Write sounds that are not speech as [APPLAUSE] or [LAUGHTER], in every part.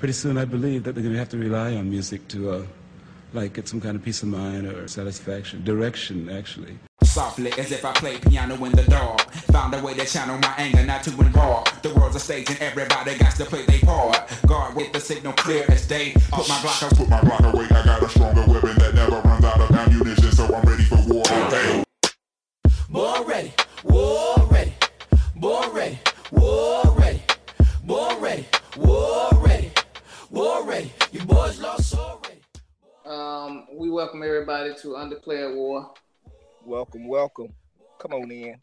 pretty soon I believe that they're going to have to rely on music to, uh, like, get some kind of peace of mind or satisfaction, direction, actually. Softly, as if I play piano in the dark. Found a way to channel my anger, not to involve. The world's a stage and everybody got to play their part. Guard with the signal clear as day. Put my Glock Put my Glock away, I got a stronger weapon that never runs out of ammunition, so I'm ready for war. Okay. More ready, war ready, more ready, war ready, more ready, war ready, war ready. You boys lost already. Um, we welcome everybody to Undeclared War. Welcome, welcome. Come on in.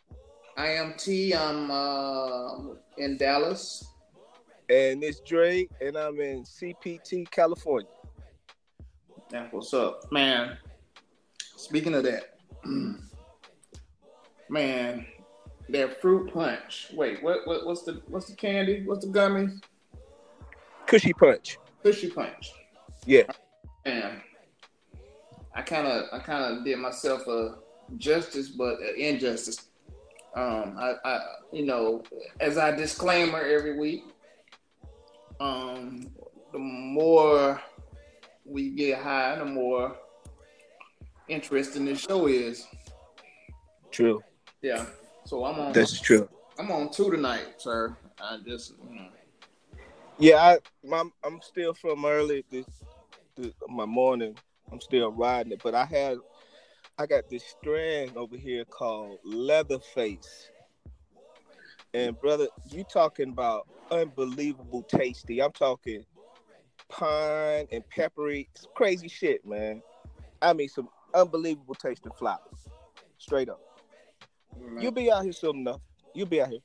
I am T. I'm uh, in Dallas. And it's Dre, and I'm in CPT, California. That's what's up, man. Speaking of that, [CLEARS THROAT] man, that fruit punch. Wait, what, what? What's the what's the candy? What's the gummies? Kushy Punch. Kushy Punch. Yeah. Man, I kind of I kind of did myself a justice, but an injustice. Um, I, I, you know, as I disclaimer every week, um, the more we get high, the more interesting the show is. True. Yeah. So I'm on. That's true. I'm on two tonight, sir. I just, you know. Yeah, I, my, I'm still from early this, this, my morning. I'm still riding it, but I had, I got this strand over here called Leatherface. And brother, you talking about unbelievable tasty. I'm talking pine and peppery, it's crazy shit, man. I mean, some unbelievable tasting flowers, straight up. You'll be out here soon enough. You'll be out here.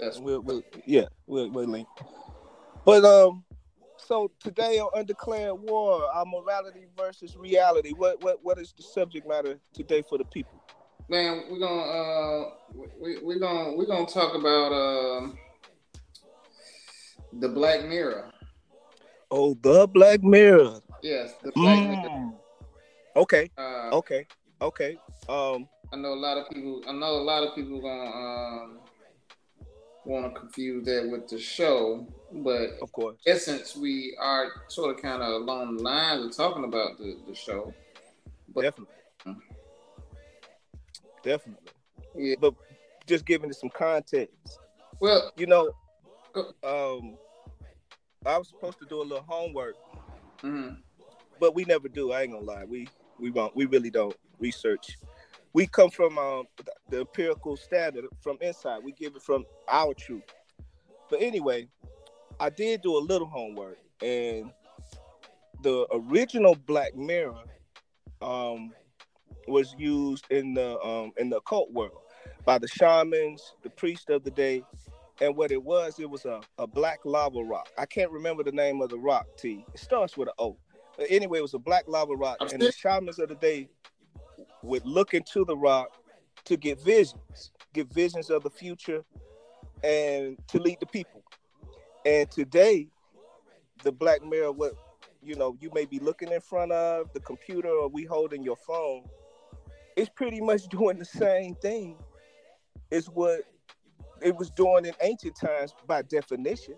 That's We'll, we'll yeah, we'll, we'll link. But um, so today on Undeclared War, our morality versus reality. What what what is the subject matter today for the people? man. We're gonna uh, we we're gonna we're gonna talk about um the Black Mirror. Oh, the Black Mirror. Yes, the Black Mirror. Mm. Okay, Uh, okay, okay. Um, I know a lot of people. I know a lot of people gonna um, want to confuse that with the show, but of course. essence, we are sort of kind of along the lines of talking about the, the show. But Definitely. Definitely. yeah, But just giving it some context. well, You know, um, I was supposed to do a little homework, mhm. but we never do. I ain't gonna lie. We we won't. We really don't research. We come from um, the empirical standard from inside. We give it from our truth. But anyway, I did do a little homework, and the original Black Mirror um, was used in the um, in the occult world by the shamans, the priests of the day, and what it was, it was a, a black lava rock. I can't remember the name of the rock. T. It starts with an O. But anyway, it was a black lava rock, and the shamans of the day would look into the rock to get visions, get visions of the future, and to lead the people. And today, the black mirror, what you know, you may be looking in front of the computer or we holding your phone, it's pretty much [LAUGHS] doing the same thing. Is what it was doing in ancient times by definition.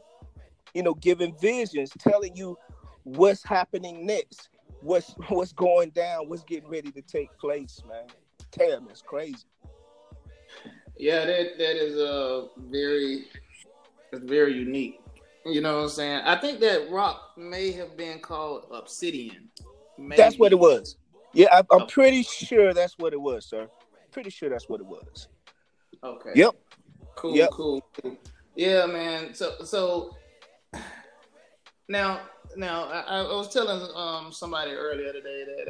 You know, giving visions, telling you what's happening next, what's what's going down, what's getting ready to take place, man. Damn, it's crazy. yeah, that that is a very, it's very unique. You know what I'm saying? I think that rock may have been called obsidian. That's what it was. Yeah, I, I'm oh. pretty sure that's what it was, sir. Pretty sure that's what it was. Okay. Yep. Cool, Yep. cool, cool. Yeah, man. So, so now, now, I, I was telling um somebody earlier today that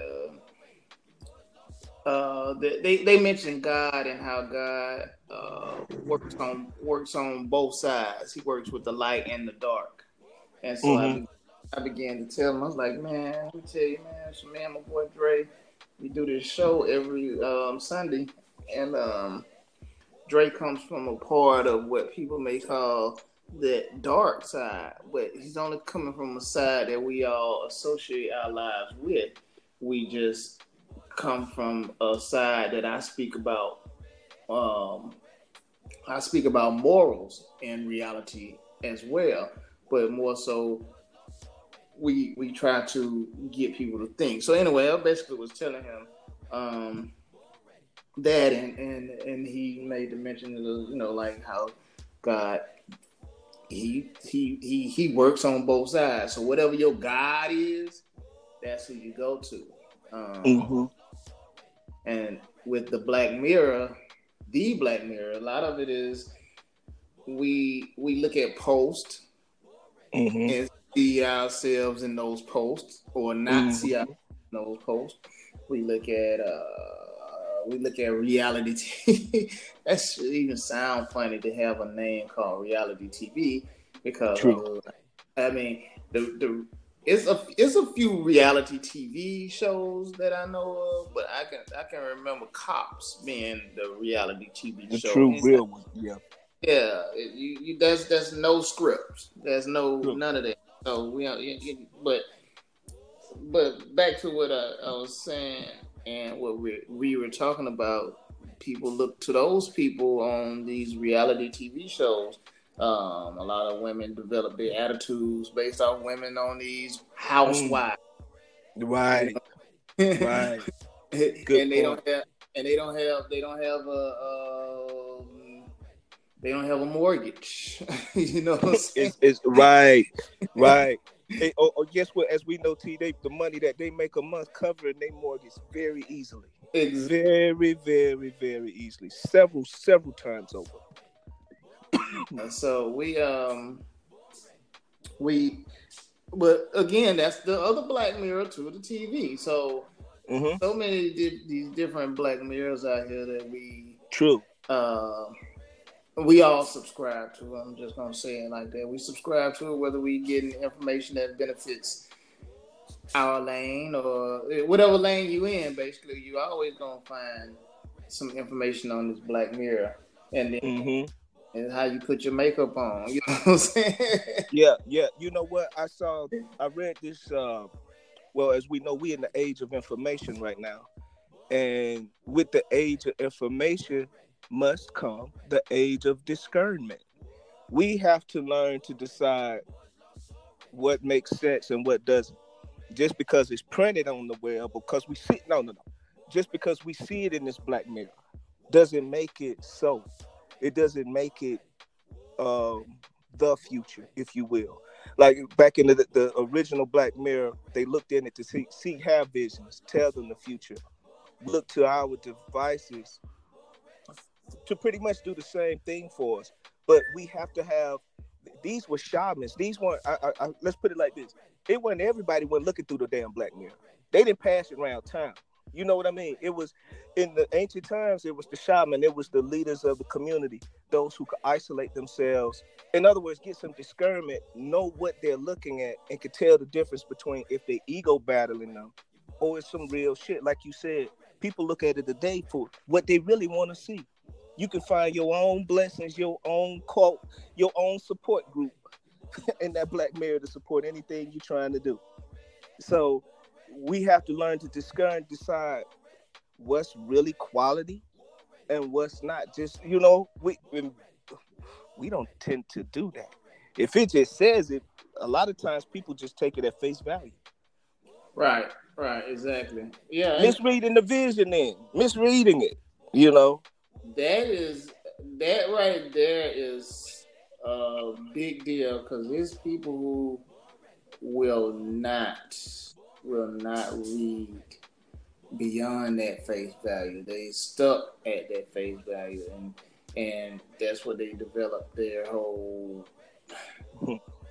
uh, uh, they they mentioned God and how God uh works on works on both sides. He works with the light and the dark. And so I, Mhm. be- I began to tell him, I was like, man, let me tell you, man, so man, my boy Dre, we do this show every um Sunday, and um. Dre comes from a part of what people may call the dark side, but he's only coming from a side that we all associate our lives with. We just come from a side that I speak about. Um, I speak about morals and reality as well, but more so we we try to get people to think. So anyway, I basically was telling him um, that, and and and he made the mention of you know like how God he he he he works on both sides. So whatever your God is, that's who you go to. Um, Mm-hmm. and with the Black Mirror, the Black Mirror, a lot of it is we we look at posts Mm-hmm. and see ourselves in those posts or not Mhm. see ourselves in those posts. We look at uh we look at reality [LAUGHS] TV. that should even sound funny to have a name called reality TV because True. I mean the the it's a it's a few reality TV shows that I know of, but I can I can remember Cops being the reality TV The show. true It's real one. Yeah. yeah, it- you, you there's there's no scripts, There's no True. none of that. So we you- you- but but back to what I, I was saying and what we we were talking about. People look to those people on these reality TV shows. Um, a lot of women develop their attitudes based off women on these housewives. Right. Right. [LAUGHS] and Good they point. don't have and they don't have they don't have a um, they don't have a mortgage. [LAUGHS] you know what I'm saying? It's, it's right. Right. Hey, oh, oh, guess what? As we know, T, they, the money that they make a month covering their mortgage very easily. Ex- Very, very, very easily. Several, several times over. [COUGHS] so we um we but again that's the other Black Mirror to the TV. So Mm-hmm. so many di- these different Black Mirrors out here that we True. uh, we all subscribe to. I'm just gonna say it like that. We subscribe to it whether we getting information that benefits our lane or whatever lane you in. Basically, you always gonna find some information on this Black Mirror, and then Mm-hmm. and how you put your makeup on. [LAUGHS] You know what I'm saying? Yeah, yeah. You know what? I saw, I read this. Uh, well, as we know, we in the age of information right now, and with the age of information must come the age of discernment. We have to learn to decide what makes sense and what doesn't. Just because it's printed on the web, because we see no, no, no. Just because we see it in this Black Mirror, doesn't make it so. It doesn't make it um, the future, if you will. Like back in the, the original Black Mirror, they looked in it to see, see have visions, tell them the future. Look to our devices to pretty much do the same thing for us. But we have to have these were shamans. These weren't. I, I, I, let's put it like this: it wasn't everybody went looking through the damn Black Mirror. They didn't pass it around town. You know what I mean? It was in the ancient times. It was the shaman. It was the leaders of the community, those who could isolate themselves. In other words, get some discernment, know what they're looking at, and could tell the difference between if they ego battling them or it's some real shit. Like you said, people look at it today for what they really want to see. You can find your own blessings, your own quote, your own support group [LAUGHS] in that Black Mirror to support anything you're trying to do. So we have to learn to discern, decide what's really quality and what's not. Just you know, we we don't tend to do that. If it just says it, a lot of times people just take it at face value. right, right, exactly. Yeah, Misreading the vision then, misreading it, you know. That is that right there is a big deal because there's people who will not will not read beyond that face value. They stuck at that face value, and and that's what they develop their whole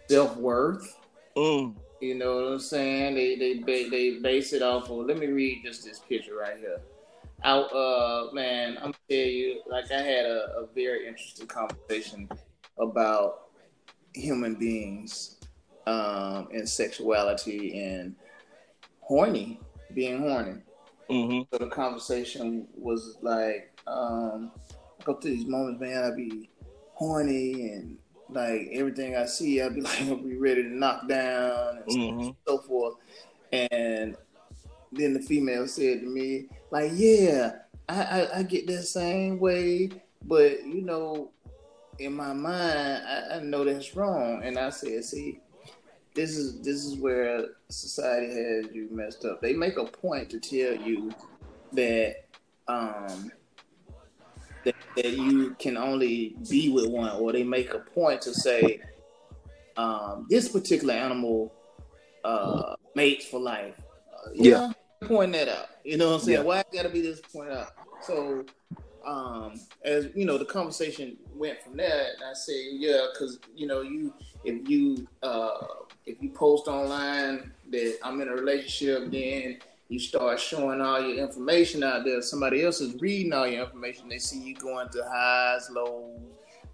self worth. Mm, You know what I'm saying? They they they base it off of. Let me read just this picture right here. Out, uh, man, I'm tell you, like I had a, a very interesting conversation about human beings, um, and sexuality and horny, being horny. hmm So the conversation was like, um, I go through these moments, man. i'd be horny and like everything I see, i'd be [LAUGHS] like, I'll be ready to knock down and hmm so forth. And then the female said to me, like, yeah, I, I, I get that same way, but you know, in my mind, I, I know that's wrong. And I said, see, this is this is where society has you messed up. They make a point to tell you that um that, that you can only be with one, or they make a point to say um this particular animal uh mates for life. Uh, Yeah. Point that out. You know what I'm saying? Yeah. Why it gotta be this point out? So um as you know the conversation went from there and i said yeah because you know you if you uh if you post online that i'm in a relationship then you start showing all your information out there somebody else is reading all your information they see you going to highs lows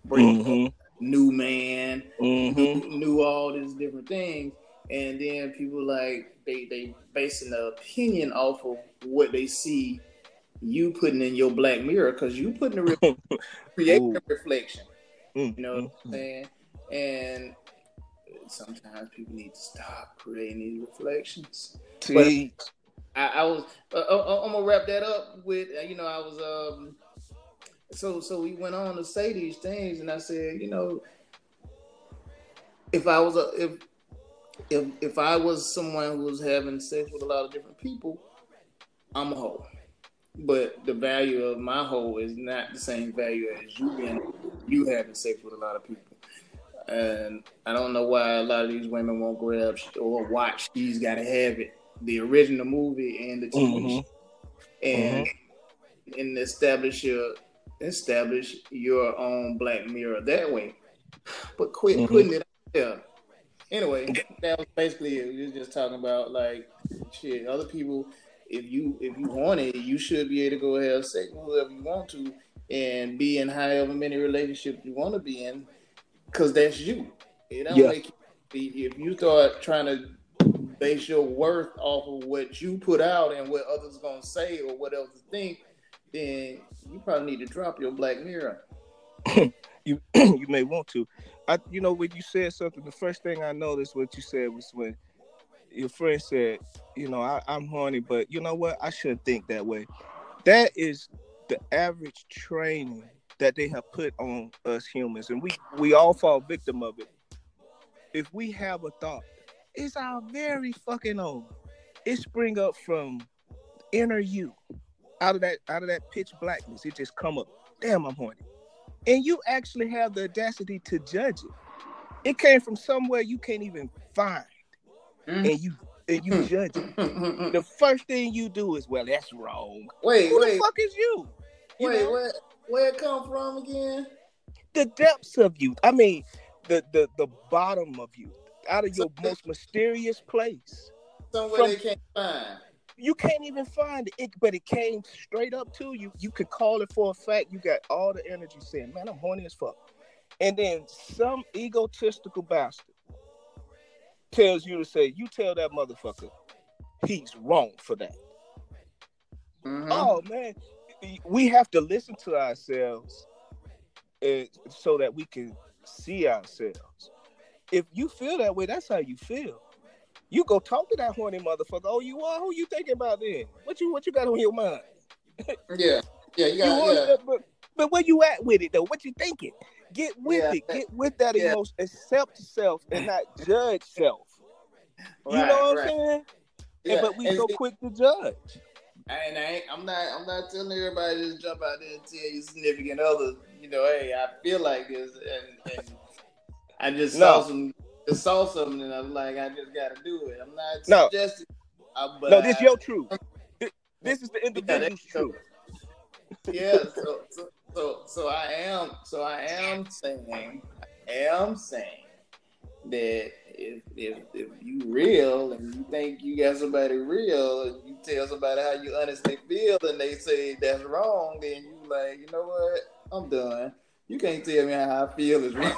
break Mhm. new man Mhm. knew all these different things, and then people like they they basing the opinion off of what they see you putting in your black mirror because you putting a re- [LAUGHS] creating a reflection. Mm, You know mm, what I'm saying? And sometimes people need to stop creating these reflections. See, I, I was uh, uh, I'm gonna wrap that up with uh, you know I was um so so we went on to say these things and I said you know if I was a if if if I was someone who was having sex with a lot of different people I'm a hoe but the value of my hoe is not the same value as you being you having sex with a lot of people and I don't know why a lot of these women won't grab or watch She's Gotta Have It, the original movie and the TV Mhm. show, and and establish your establish your own Black Mirror that way. But quit Mhm. putting it out there. Anyway, that was basically it. Was just talking about like shit. Other people, if you if you want it, you should be able to go have sex with whoever you want to, and be in however many relationships you want to be in, because that's you. It don't Yeah. make you if you start trying to base your worth off of what you put out and what others gonna say or what others think, then you probably need to drop your black mirror. [LAUGHS] you [CLEARS THROAT] you may want to. I you know when you said something, the first thing I noticed what you said was when your friend said, you know, I, I'm horny, but you know what? I shouldn't think that way. That is the average training that they have put on us humans, and we we all fall victim of it. If we have a thought, it's our very fucking own. It spring up from inner you, out of that out of that pitch blackness. It just come up. Damn, I'm horny and you actually have the audacity to judge it. It came from somewhere you can't even find, Mm. and you and you mm. judge it. Mm, mm, the first thing you do is, well, that's wrong. wait, Who the fuck is you? You wait, know? where where it come from again? The depths of you. I mean, the the the bottom of you, out of your most mysterious place. Somewhere From- they can't find. You can't even find it. but it came straight up to you. You could call it for a fact. You got all the energy saying, "Man, I'm horny as fuck," and then some egotistical bastard tells you to say, "You tell that motherfucker he's wrong for that." Mhm. Oh man, we have to listen to ourselves uh, so that we can see ourselves. If you feel that way, that's how you feel. You go talk to that horny motherfucker. Oh, you are? Who you thinking about then? What you what you got on your mind? [LAUGHS] Yeah, yeah, you You got want yeah. that, but, but where you at with it though? What you thinking? Get with Yeah. it. Get with that Yeah. emotion. Accept self and not judge self. You know what I'm saying? Yeah, And, but we and so see- quick to judge. And I ain't, I'm not I'm not telling everybody to just jump out there and tell your significant other, you know, hey, I feel like this and, and I just No. saw some just saw something and I was like, I just gotta do it. I'm not No. suggesting uh, no, this I- your truth. [LAUGHS] This is the individual's that's- truth. yeah, so, so so so I am so I am saying I am saying that if if if you real and you think you got somebody real and you tell somebody how you honestly feel and they say that's wrong, then you like, you know what? I'm done. You can't tell me how I feel is wrong.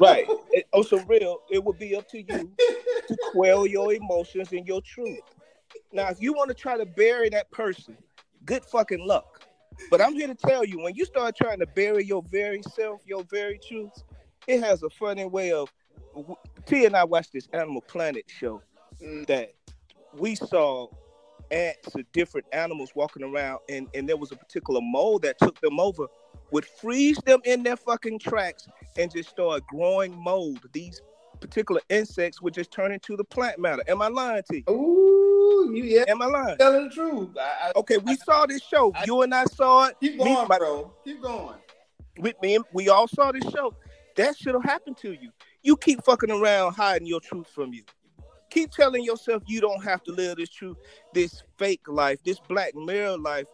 Right. [LAUGHS] It, oh, so real, it would be up to you to quell your emotions and your truth. Now, if you want to try to bury that person, good fucking luck. But I'm here to tell you, when you start trying to bury your very self, your very truth, it has a funny way of. T and I watched this Animal Planet show that we saw ants of different animals walking around, and, and there was a particular mole that took them over, would freeze them in their fucking tracks and just start growing mold. These particular insects would just turn into the plant matter. Am I lying to you? Ooh, you yeah, Am I lying? telling the truth. I, I, Okay, we saw this show. I- you and I saw it. keep Me- going, my- bro. Keep going. with me, and we all saw this show. That should have happened to you. You keep fucking around hiding your truth from you. Keep telling yourself you don't have to live this truth, this fake life, this black mirror life.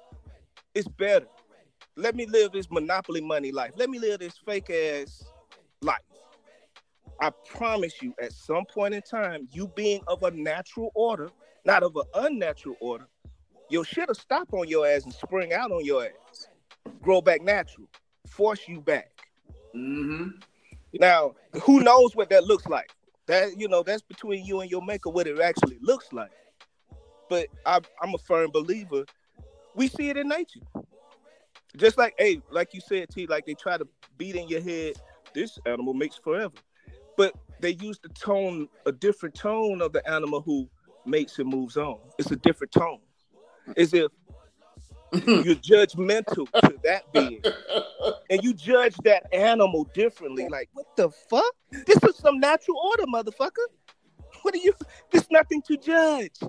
It's better. Let me live this monopoly money life. Let me live this fake ass life. I promise you, at some point in time, you being of a natural order, not of an unnatural order, your shit'll stop on your ass and spring out on your ass. Grow back natural. Force you back. Mm-hmm. Now, who knows what that looks like? That you know, that's between you and your maker what it actually looks like. But I, I'm a firm believer. We see it in nature. Just like, hey, like you said, T, like they try to beat in your head, this animal makes forever. But they use the tone, a different tone of the animal who mates and moves on. It's a different tone. As if [LAUGHS] you're judgmental to that being and you judge that animal differently. Like, what the fuck? This is some natural order, motherfucker. What are you? There's nothing to judge.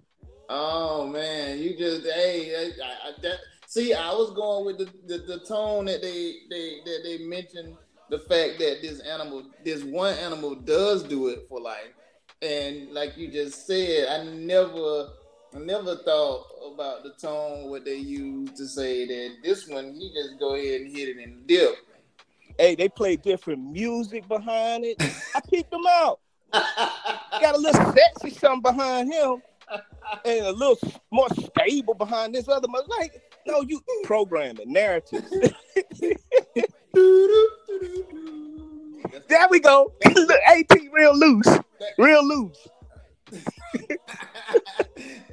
Oh man, you just hey, I, I, that see, I was going with the, the, the tone that they they that they mentioned the fact that this animal, this one animal does do it for life, and like you just said, I never, I never thought about the tone what they used to say that this one he just go ahead and hit it and dip. Hey, they play different music behind it. I picked them out. [LAUGHS] Got a little sexy something behind him, and a little more stable behind this other. Like, no, you programming narratives. [LAUGHS] there we go. Look, At real loose, real loose. [LAUGHS]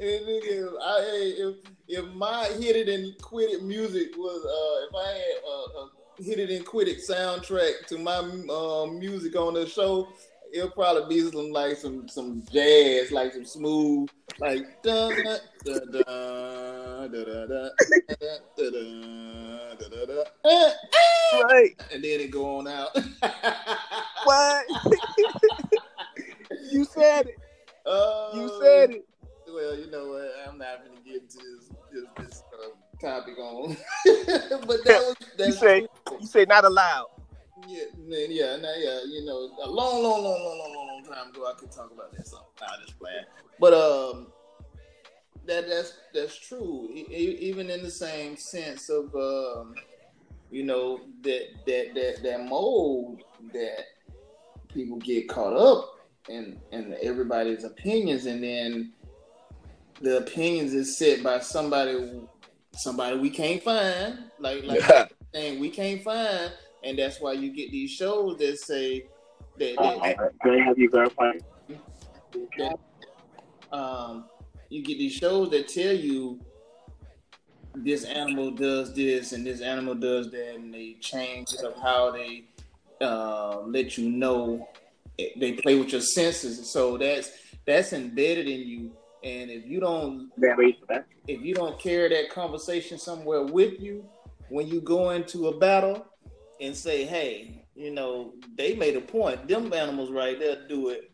And nigga, I, if if my hit it and quit it music was uh if I had a, a hit it and quit it soundtrack to my uh, music on the show, it'll probably be some like some some jazz, like some smooth, like dun dun dun dun dun dun dun dun dun dun Right? and then it go on out. What? you said it. Uh, You said it. Well, you know what? I'm not going to get into this this, this uh, topic on, but that was You that's say you say not allowed. Yeah, man, yeah, nah, yeah. You know, a long, long, long, long, long, long, long time ago, I could talk about that song. Nah, just playing. But um, that that's that's true. E- e- even in the same sense of um, you know that that that that mold that people get caught up in in everybody's opinions, and then the opinions is set by somebody somebody we can't find, like like Yeah. [LAUGHS] thing we can't find, and that's why you get these shows that say that, Uh, Can I have you verify? that um, you get these shows that tell you this animal does this and this animal does that, and they change of how they uh, let you know. They play with your senses, so that's that's embedded in you. And if you don't Can I wait for that? if you don't carry that conversation somewhere with you when you go into a battle and say, hey, you know, they made a point. Them animals right there do it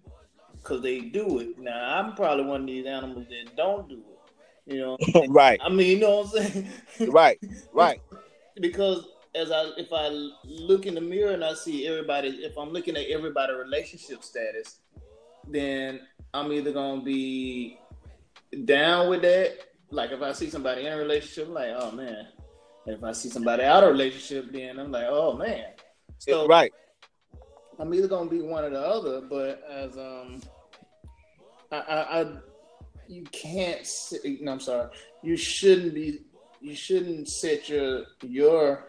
because they do it. Now, I'm probably one of these animals that don't do it. You know, [LAUGHS] right, I mean, you know what I'm saying? right, [LAUGHS] right. because as I if I look in the mirror and I see everybody, if I'm looking at everybody relationship status, then I'm either gonna be down with that. Like if I see somebody in a relationship, I'm like, oh man. If I see somebody out of a relationship, then I'm like, oh man. So right. I'm either gonna be one or the other, but as um, I, I, I you can't. Say, no, I'm sorry. You shouldn't be. You shouldn't set your your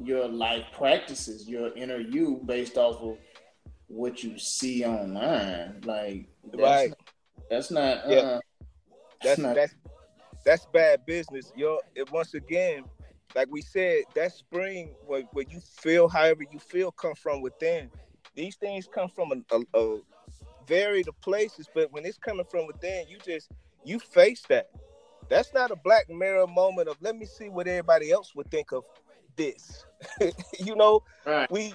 your life practices, your inner you, based off of what you see online. Like, that's Right. Not, that's not. Yeah. Uh, That's not. that's that's bad business. Yo, it once again, like we said, that spring where, where you feel however you feel come from within. These things come from a, a, a varied of places, but when it's coming from within, you just you face that. That's not a black mirror moment of let me see what everybody else would think of this. [LAUGHS] you know, right. we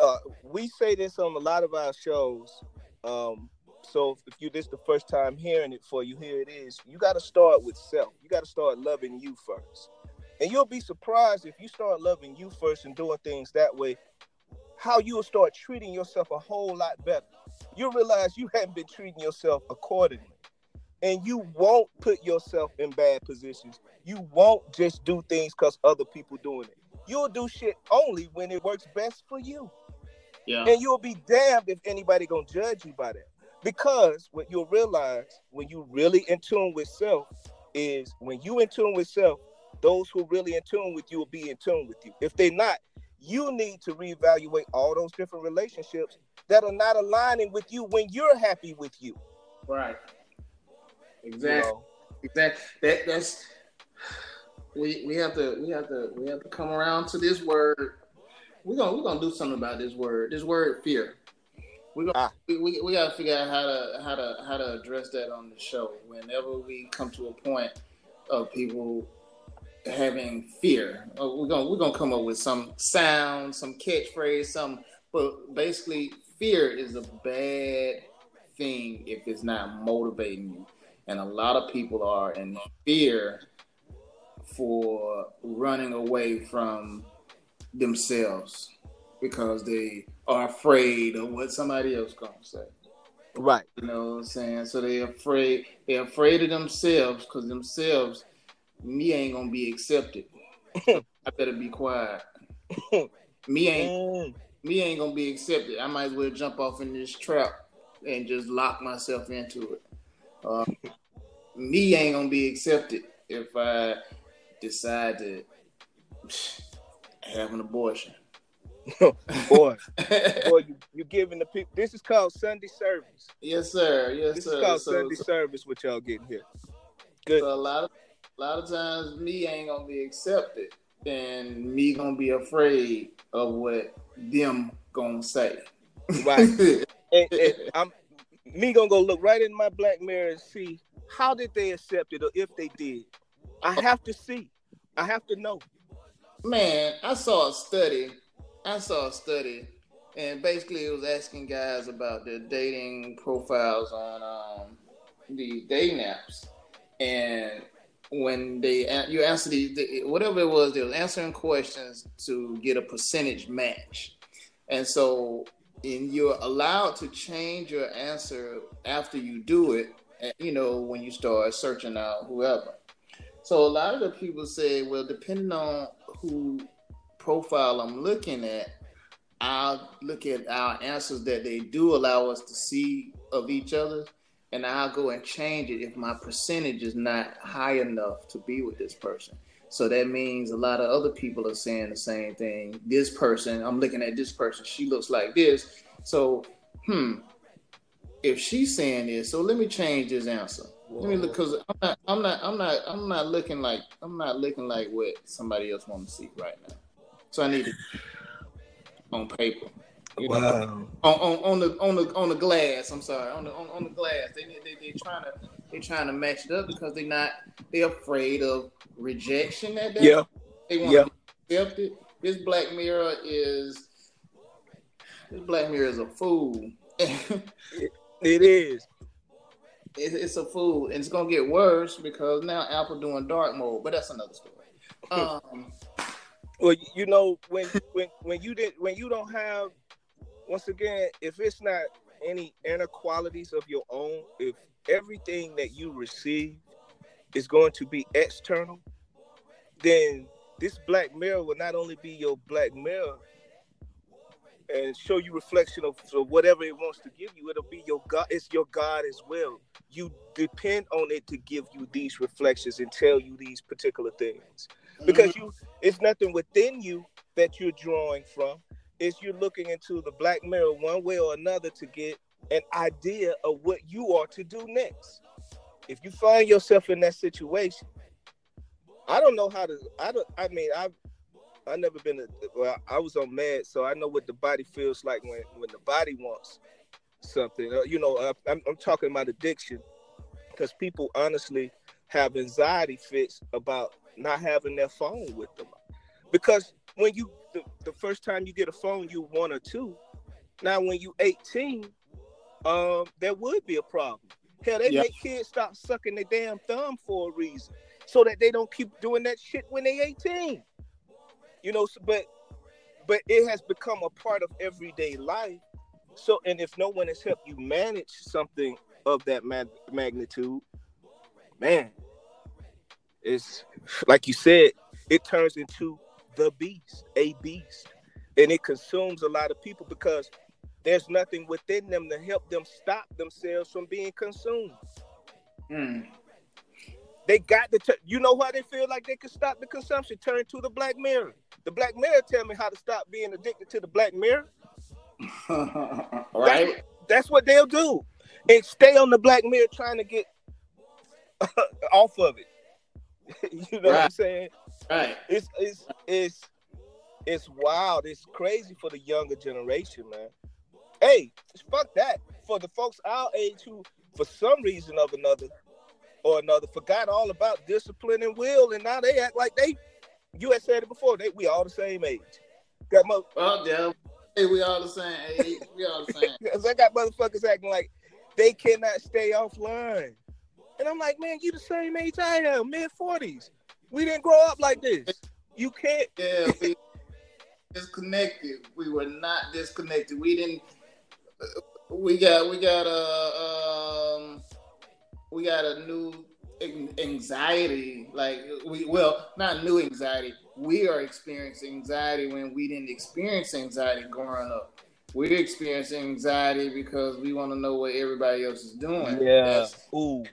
uh, we say this on a lot of our shows. Um, so if you this the first time hearing it for you, here it is. You got to start with self. You got to start loving you first, and you'll be surprised if you start loving you first and doing things that way. How you will start treating yourself a whole lot better. You'll realize you [LAUGHS] haven't been treating yourself accordingly, and you won't put yourself in bad positions. You won't just do things because other people doing it. You'll do shit only when it works best for you. Yeah. And you'll be damned if anybody gonna judge you by that. Because what you'll realize when you really in tune with self is when you in tune with self, those who are really in tune with you will be in tune with you. If they're not, you need to reevaluate all those different relationships that are not aligning with you when you're happy with you. Right. you Exactly. know? Exactly. That that's we we have to we have to we have to come around to this word. We're gonna we're gonna do something about this word. This word fear. We're gonna Ah. we, we, we gotta figure out how to how to how to address that on the show. Whenever we come to a point of people having fear, uh, we're gonna we're gonna come up with some sound, some catchphrase, some. But basically, fear is a bad thing if it's not motivating you. And a lot of people are in fear for running away from themselves because they are afraid of what somebody else gonna say. Right. You know what I'm saying? So they're afraid they're afraid of themselves because themselves, me ain't gonna be accepted. [LAUGHS] I better be quiet. [LAUGHS] me ain't me ain't gonna be accepted. I might as well jump off in this trap and just lock myself into it. Uh, [LAUGHS] me ain't gonna be accepted if I decide to have an abortion. Boy, boy, you you giving the people. This is called Sunday service. yes, sir. Yes, This sir. This is called So- Sunday so- service. What y'all getting here? Good. So a lot of a lot of times me ain't gonna be accepted and me gonna be afraid of what them gonna say. Right. [LAUGHS] and, and I'm me gonna go look right in my black mirror and see how did they accept it or if they did. I have to see. I have to know. Man, I saw a study. I saw a study, and basically it was asking guys about their dating profiles on um, the dating apps, and when they you answer the, the whatever it was, they was answering questions to get a percentage match, and so and you're allowed to change your answer after you do it. You know when you start searching out whoever. So a lot of the people say, well, depending on who profile I'm looking at, I'll look at our answers that they do allow us to see of each other, and I'll go and change it if my percentage is not high enough to be with this person. So that means a lot of other people are saying the same thing. This person, I'm looking at this person, she looks like this. So, hmm, if she's saying this, so let me change this answer. Let me look because I'm not, I'm not, I'm not, I'm not looking like, I'm not looking like what somebody else want to see right now. So I need it on paper. You know, Wow. on, on, on the on the on the glass. I'm sorry, on the on, on the glass. They they they trying to they trying to match it up because they not they're afraid of rejection. At that Yeah. they want Yeah. to be accepted. This Black Mirror is this Black Mirror is a fool. It is. It- it's a fool, and it's gonna get worse because now Apple doing dark mode. But that's another story. Um, Well, you know, when when when you did when you don't have once again, if it's not any inequalities of your own, if everything that you receive is going to be external, then this black mirror will not only be your black mirror and show you reflection of, of whatever it wants to give you, it'll be your God, it's your God as well. You depend on it to give you these reflections and tell you these particular things. Because mm-hmm. you it's nothing within you that you're drawing from. It's you're looking into the black mirror one way or another to get an idea of what you are to do next. If you find yourself in that situation, I don't know how to. I don't. I mean, I've I never been. A, well, I was on meds, so I know what the body feels like when when the body wants something. Uh, you know, I'm I'm talking about addiction because people honestly have anxiety fits about not having their phone with them because when you the, the first time you get a phone, you one or two. Now, when you 18, um, there would be a problem. Hell, they Yeah. make kids stop sucking their damn thumb for a reason, so that they don't keep doing that shit when they 18. You know, so, but but it has become a part of everyday life. So, and if no one has helped you manage something of that mag- magnitude, man, it's like you said, it turns into the beast, a beast, and it consumes a lot of people because there's nothing within them to help them stop themselves from being consumed. Mm. They got to, t- you know why they feel like they can stop the consumption? Turn to the Black Mirror. The Black Mirror tell me how to stop being addicted to the Black Mirror. [LAUGHS] right? That's what they'll do, and stay on the Black Mirror trying to get [LAUGHS] off of it. [LAUGHS] you know what I'm saying? Right. It's it's it's it's wild. It's crazy for the younger generation, man. Hey, fuck that. For the folks our age who, for some reason of another or another, forgot all about discipline and will, and now they act like they. You had said it before. They we all the same age. Got mo- Well, yeah. Hey, we all the same age. We all the same. [LAUGHS] Cause I got motherfuckers acting like they cannot stay offline. And I'm like, man, you the same age I am, mid forties. We didn't grow up like this. You can't. Yeah, we disconnected. We were not disconnected. We didn't. We got we got a um, we got a new anxiety. Like we well, not new anxiety. We are experiencing anxiety when we didn't experience anxiety growing up. We're experiencing anxiety because we want to know what everybody else is doing. That's- Ooh.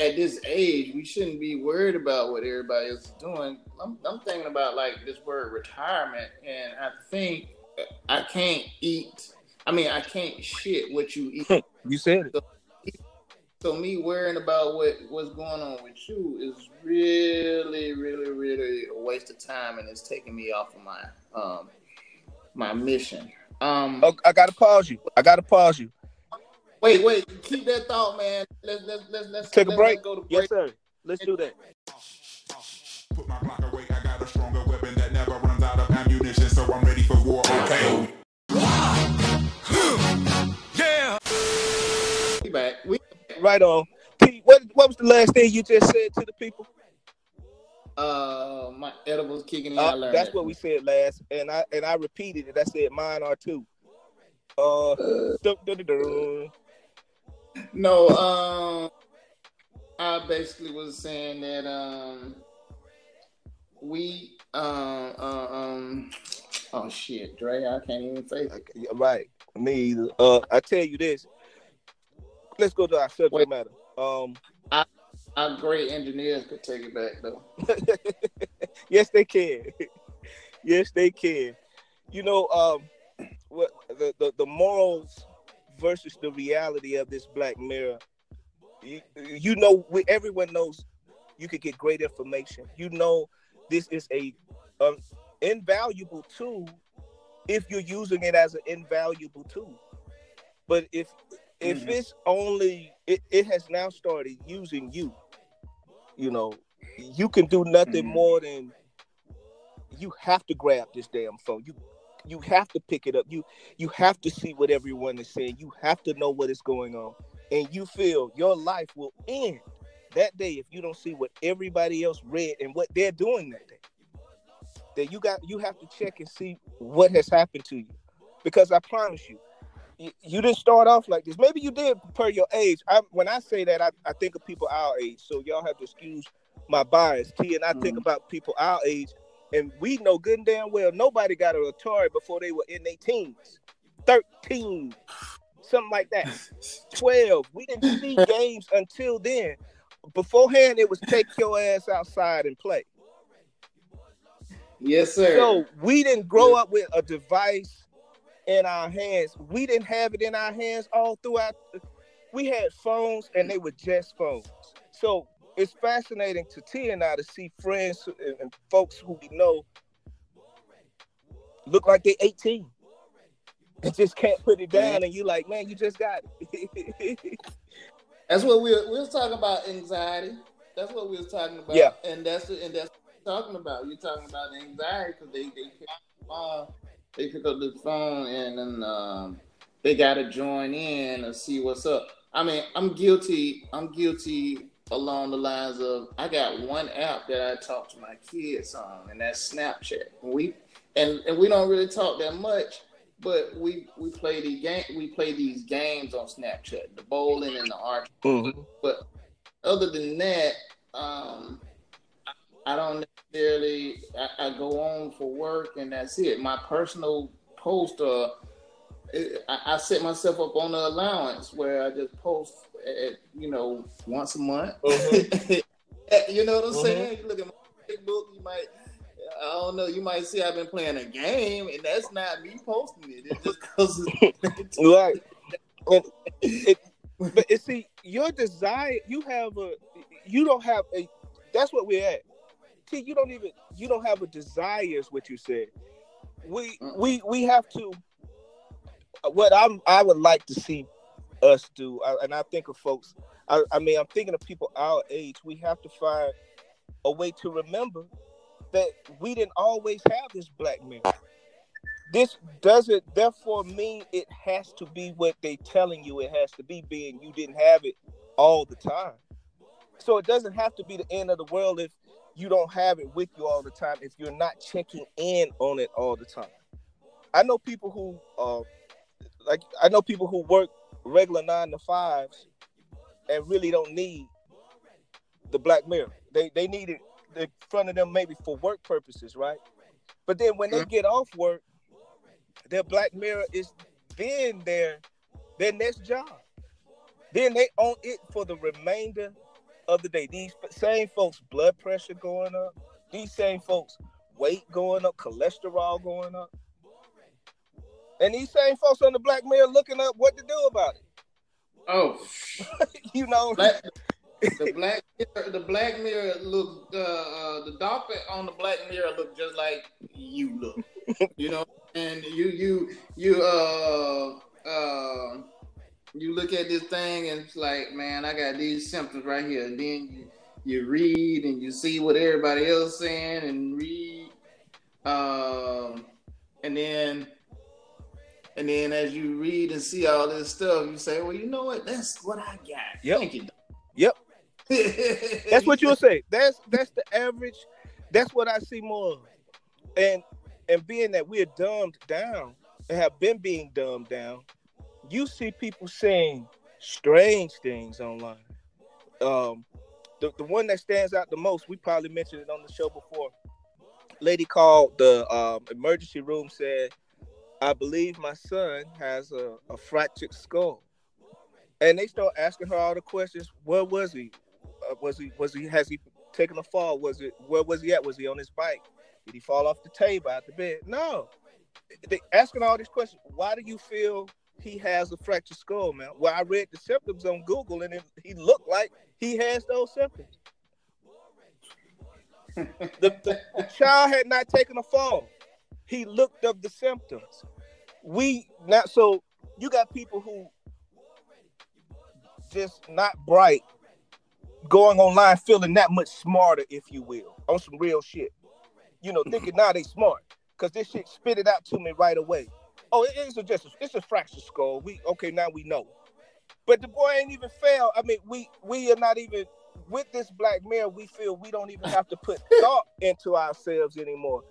At this age, we shouldn't be worried about what everybody else is doing. I'm, I'm thinking about like this word retirement, and I think I can't eat. I mean, I can't shit what you eat. [LAUGHS] You said it. so me worrying about what what's going on with you is really, really, really a waste of time, and it's taking me off of my um my mission. Um, Oh, I gotta pause you. I gotta pause you. Wait, wait, keep that thought, man. Let's let's let's let's Take a let's break. Go to break. Yes, sir. Let's do that. Put my Glock away, I got a stronger weapon that never runs out of ammunition, so I'm ready for war. Okay. We back. We Right on. Pete, what what was the last thing you just said to the people? Uh, my edibles kicking in. Uh, learned that's that. what we said last, and I and I repeated it. I said mine are too. Uh, dun, dun, dun, dun. No, um, I basically was saying that um, we um uh, um oh shit, Dre, I can't even say it. Right. Me either. Uh, I tell you this. Let's go to our subject Wait. matter. Um, Our great engineers could take it back though. [LAUGHS] yes, they can. [LAUGHS] yes, they can. You know, um, what the, the the morals versus the reality of this Black Mirror. You, you know, we, everyone knows you could get great information. You know, this is a um, invaluable tool if you're using it as an invaluable tool. But if if Mhm. it's only it, it has now started using you, you know, you can do nothing Mhm. more than you have to grab this damn phone. You you have to pick it up. You you have to see what everyone is saying. You have to know what is going on. And you feel your life will end that day if you don't see what everybody else read and what they're doing that day. That you got you have to check and see what has happened to you. Because I promise you, you, you didn't start off like this. Maybe you did per your age. I, when I say that, I, I think of people our age. So y'all have to excuse my bias. T and I think Mhm. about people our age, and we know good and damn well nobody got an Atari before they were in their teens, thirteen, something like that, twelve. We didn't see [LAUGHS] games until then. Beforehand, it was take your ass outside and play. Yes, sir. So we didn't grow up with a device in our hands. We didn't have it in our hands all throughout. We had phones and they were just phones. So it's fascinating to T and I to see friends and, and folks who we know look like they're 18 and just can't put it down. And you're like, man, you just got it. [LAUGHS] That's what we were, we was talking about anxiety. That's what we was talking about. Yeah. and that's and that's what we're talking about. You're talking about anxiety because they they phone. They pick up the phone and then um, they gotta join in and see what's up. I mean, I'm guilty. I'm guilty along the lines of I got one app that I talk to my kids on, and that's Snapchat. We and and we don't really talk that much, but we we play the game. We play these games on Snapchat, the bowling and the archery. Mhm. But other than that, um, I don't necessarily. I, I go on for work, and that's it. My personal post, uh, I, I set myself up on the allowance where I just post, at, you know, once a month. [LAUGHS] you know what I'm Mhm. saying? You look at my Facebook, you might. I don't know. You might see I've been playing a game, and that's not me posting it. It's just because. [LAUGHS] Right. And it, but it, see, your desire, you have a, you don't have a. That's what we're at. T, you don't even, you don't have a desire. Is what you said. We we we have to. What I'm, I would like to see us do, I- and I think of folks. I, I mean, I'm thinking of people our age. We have to find a way to remember that we didn't always have this black man this doesn't therefore mean it has to be what they telling you it has to be being you didn't have it all the time so it doesn't have to be the end of the world if you don't have it with you all the time if you're not checking in on it all the time i know people who uh like i know people who work regular nine to fives and really don't need the black mirror they they need it in front of them maybe for work purposes right but then when they get off work their black mirror is then their their next job. Then they own it for the remainder of the day. These same folks, blood pressure going up. These same folks, weight going up, cholesterol going up. And these same folks on the black mirror looking up what to do about it. Oh, [LAUGHS] You know, black, the black mirror, the black mirror look uh, uh the doctor on the black mirror look just like you look. You know and you you you uh uh you look at this thing and it's like man i got these symptoms right here. And then you you read and you see what everybody else saying and read. Um and then and then as you read and see all this stuff you say well you know what that's what i got Yep. thank you Yep. [LAUGHS] That's what you'll say. That's that's the average. That's what I see more of. And and being that we're dumbed down and have been being dumbed down, you see people saying strange things online. Um, the, the one that stands out the most, we probably mentioned it on the show before. Lady called the um, emergency room said, "I believe my son has a, a fractured skull." And they start asking her all the questions. Where was he? Uh, was he? Was he? Has he taken a fall? Was it? Where was he at? Was he on his bike? Did he fall off the table out the bed? No. They asking all these questions. Why do you feel he has a fractured skull, man? Well, I read the symptoms on Google, and it, he looked like he has those symptoms. [LAUGHS] the, the, the child had not taken a fall. He looked up the symptoms. We not so you got people who just not bright going online feeling that much smarter, if you will, on some real shit. You know, thinking now they smart because this shit spit it out to me right away. Oh, it is a just it's a fracture skull. We okay now we know, but the boy ain't even failed. I mean, we we are not even with this black mirror. We feel we don't even have to put thought into ourselves anymore.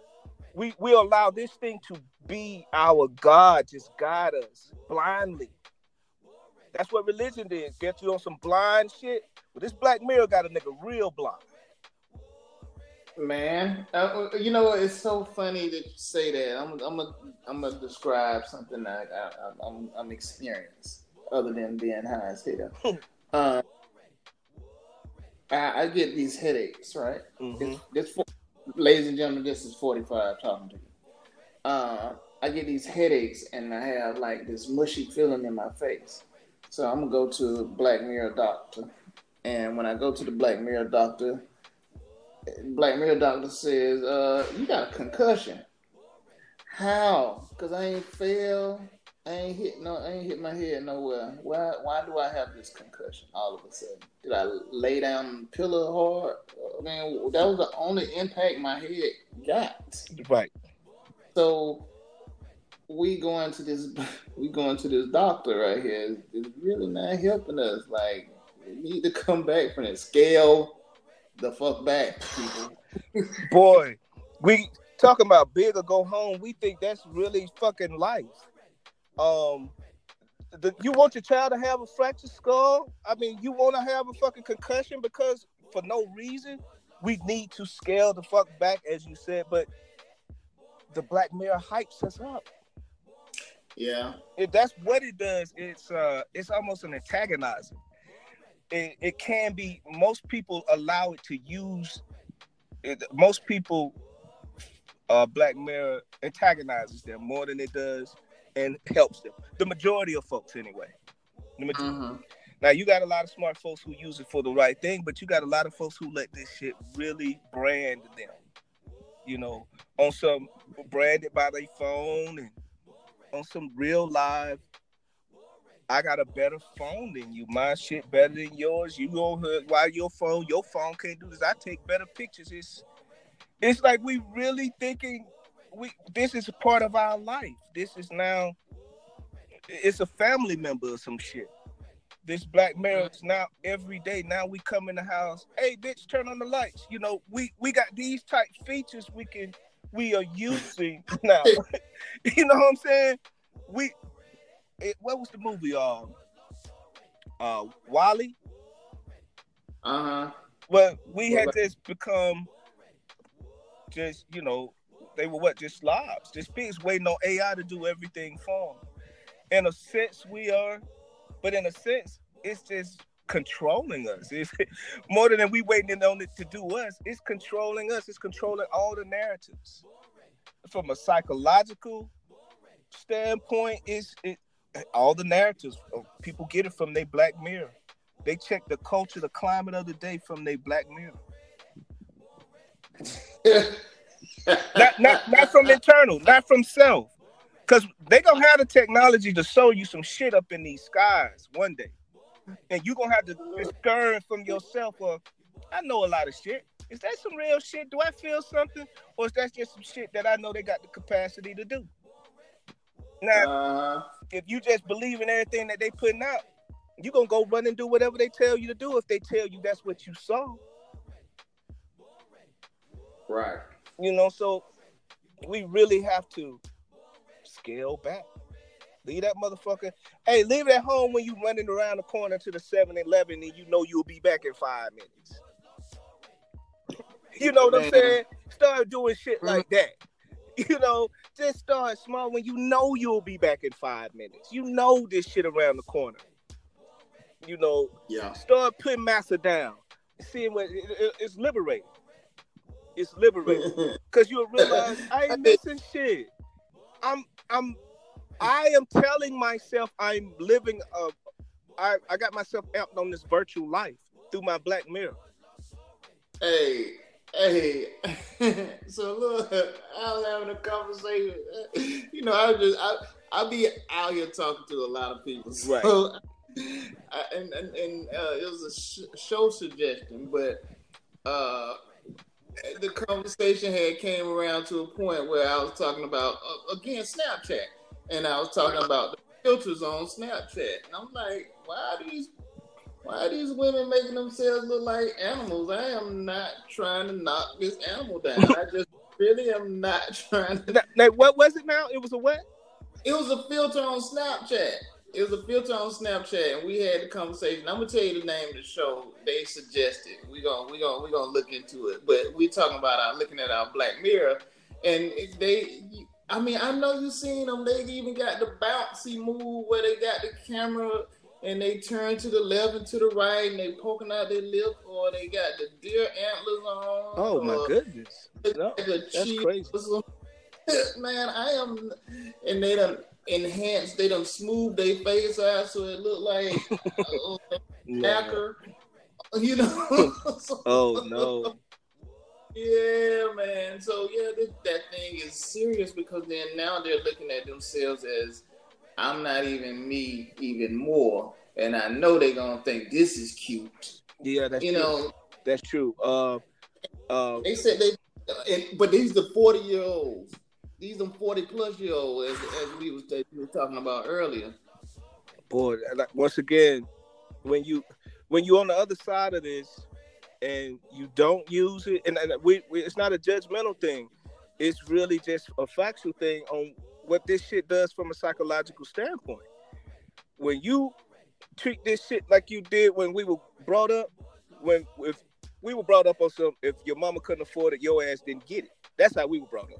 We we allow this thing to be our God, just guide us blindly. That's what religion is. Get you on some blind shit. But this black mirror got a nigga real blind. Man, uh, you know? It's so funny that you say that. I'm, I'm gonna, I'm gonna describe something that I, I, I'm, I'm experienced, other than being high as hell. [LAUGHS] uh, I, I get these headaches, right? Mhm. This, this, fo- ladies and gentlemen, this is 45 talking to you. Uh, I get these headaches, and I have like this mushy feeling in my face. So I'm gonna go to Black Mirror doctor, and when I go to the Black Mirror doctor, Black Mirror doctor says, uh, you got a concussion. How? Because I ain't fail. I ain't hit no. I ain't hit my head nowhere. Why? Why do I have this concussion all of a sudden? Did I lay down on the pillow hard? I mean, that was the only impact my head got. Right. So we going to this [LAUGHS] we going to this doctor right here. It's really not helping us. Like we need to come back from it. Scale the fuck back, people. Boy, we talking about big or go home. We think that's really fucking life. Um, the, you want your child to have a fractured skull? I mean, you want to have a fucking concussion because for no reason. We need to scale the fuck back, as you said, but the Black Mirror hypes us up. Yeah. If that's what it does, it's uh, it's almost an antagonizer. It, it can be. Most people allow it to use. It, most people, uh, Black Mirror antagonizes them more than it does and helps them. The majority of folks, anyway. The maj- hmm Now you got a lot of smart folks who use it for the right thing, but you got a lot of folks who let this shit really brand them. You know, on some branded by their phone and on some real live. I got a better phone than you. My shit better than yours. You go hood why your phone, your phone can't do this. I take better pictures. It's it's like we really thinking we this is a part of our life. This is now it's a family member or some shit this black is now every day. Now we come in the house, hey bitch, turn on the lights. You know, we we got these type features we can we are using [LAUGHS] now. [LAUGHS] you know what I'm saying? We it, what was the movie? Um, uh, WALL-E. Uh huh. Well, we had just become just you know they were what just slobs, just pigs waiting on AI to do everything for them. In a sense, we are, but in a sense, it's just controlling us. [LAUGHS] It's more than we waiting on it to do us. It's controlling us. It's controlling all the narratives. From a psychological standpoint, it's it all the narratives. uh, People get it from their black mirror. They check the culture, the climate of the day from their black mirror. [LAUGHS] Not not not from internal, not from self. Cause they gonna have the technology to show you some shit up in these skies one day. And you gonna have to discern from yourself or I know a lot of shit. Is that some real shit? Do I feel something? Or is that just some shit that I know they got the capacity to do? Now, Uh, if you just believe in everything that they putting out, you gonna go run and do whatever they tell you to do if they tell you that's what you saw. right. You know, so we really have to scale back. Leave that motherfucker. Hey, leave it at home when you running around the corner to the 7-Eleven and you know you'll be back in five minutes. You know what I'm saying? Start doing shit like mm-hmm. that. [LAUGHS] You know, just start small when you know you'll be back in five minutes. You know this shit around the corner. You know, Yeah. start putting massa down. Seeing what it- it- it's liberating. It's liberating [LAUGHS] because you'll realize [LAUGHS] I ain't missing shit. I'm I'm I am telling myself I'm living a I, I got myself amped on this virtual life through my black mirror. Hey, hey. [LAUGHS] so look, I was having a conversation. You know, I just I I be out here talking to a lot of people. Right. So, I, and and, and uh, it was a sh- show suggestion, but uh, the conversation had came around to a point where I was talking about uh, again Snapchat, and I was talking about the filters on Snapchat, and I'm like, why are these why are these women making themselves look like animals? I am not trying to knock this animal down. I just really am not [LAUGHS] trying to. Now, what was it now? It was a what? It was a filter on Snapchat. It was a filter on Snapchat, and we had the conversation. I'm gonna tell you the name of the show they suggested. We gonna we gonna we gonna look into it. But we talking about our looking at our Black Mirror, and they. I mean, I know you seen them. They even got the bouncy move where they got the camera and they turn to the left and to the right, and they poking out their lip, or they got the deer antlers on. Oh my goodness. No, that's crazy. [LAUGHS] Man, I am, and they done enhanced, they done smooth their face out so it look like [LAUGHS] a you know. So- [LAUGHS] Oh no. yeah, man. So yeah, that, that thing is serious because then now they're looking at themselves as I'm not even me, even more, and I know they're gonna think this is cute. Yeah, that's You true. know, That's true. Uh, uh, they said they, and, but these the 40 year olds. These them forty plus year old as, as we was were talking about earlier. boy like, once again when you when you on the other side of this and you don't use it and, and we, we it's not a judgmental thing. It's really just a factual thing on what this shit does from a psychological standpoint. When you treat this shit like you did when we were brought up when if we were brought up on some if your mama couldn't afford it your ass didn't get it. That's how we were brought up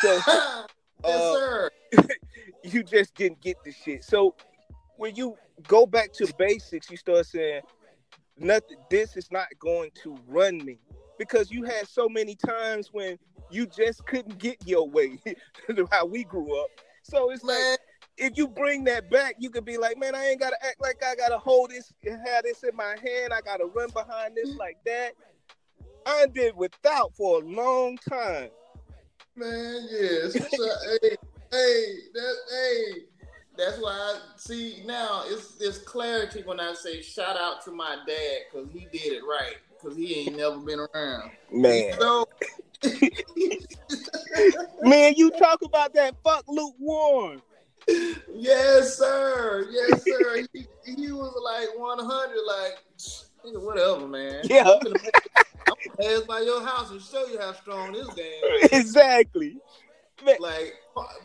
so [LAUGHS] yes, Uh, sir. [LAUGHS] you just didn't get the shit. So when you go back to basics, you start saying, nothing, this is not going to run me. Because you had so many times when you just couldn't get your way [LAUGHS] how we grew up. So it's like if you bring that back, you could be like, man, I ain't gotta act like I gotta hold this have this in my hand. I gotta run behind this like that. I did without for a long time. Man, yes. So, hey, hey, that, hey, that's why I see now. It's it's clarity when I say shout out to my dad because he did it right because he ain't never been around. Man. So, [LAUGHS] Man, you talk about that fuck lukewarm. yes, sir. Yes, sir. He, he was like 100, like, nigga, whatever, man. Yeah. I'm gonna pass by your house and show you how strong this game is. [LAUGHS] exactly. Man, Like,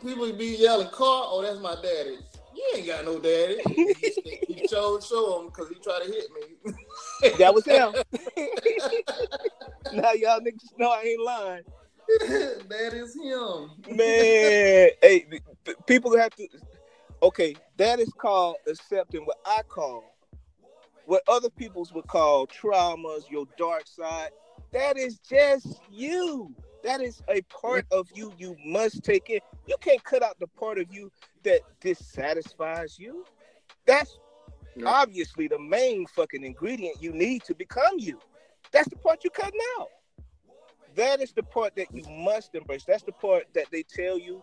people be yelling, car, oh, that's my daddy. You ain't got no daddy. [LAUGHS] He, he chose show him because he tried to hit me. [LAUGHS] that was him. now y'all niggas know I ain't lying. that is him. Man, hey, people have to. Okay, that is called accepting what I call, what other peoples would call traumas, your dark side. That is just you. That is a part of you you must take in. You can't cut out the part of you that dissatisfies you. That's Yeah. obviously the main fucking ingredient you need to become you. That's the part you're cutting out. That is the part that you must embrace. That's the part that they tell you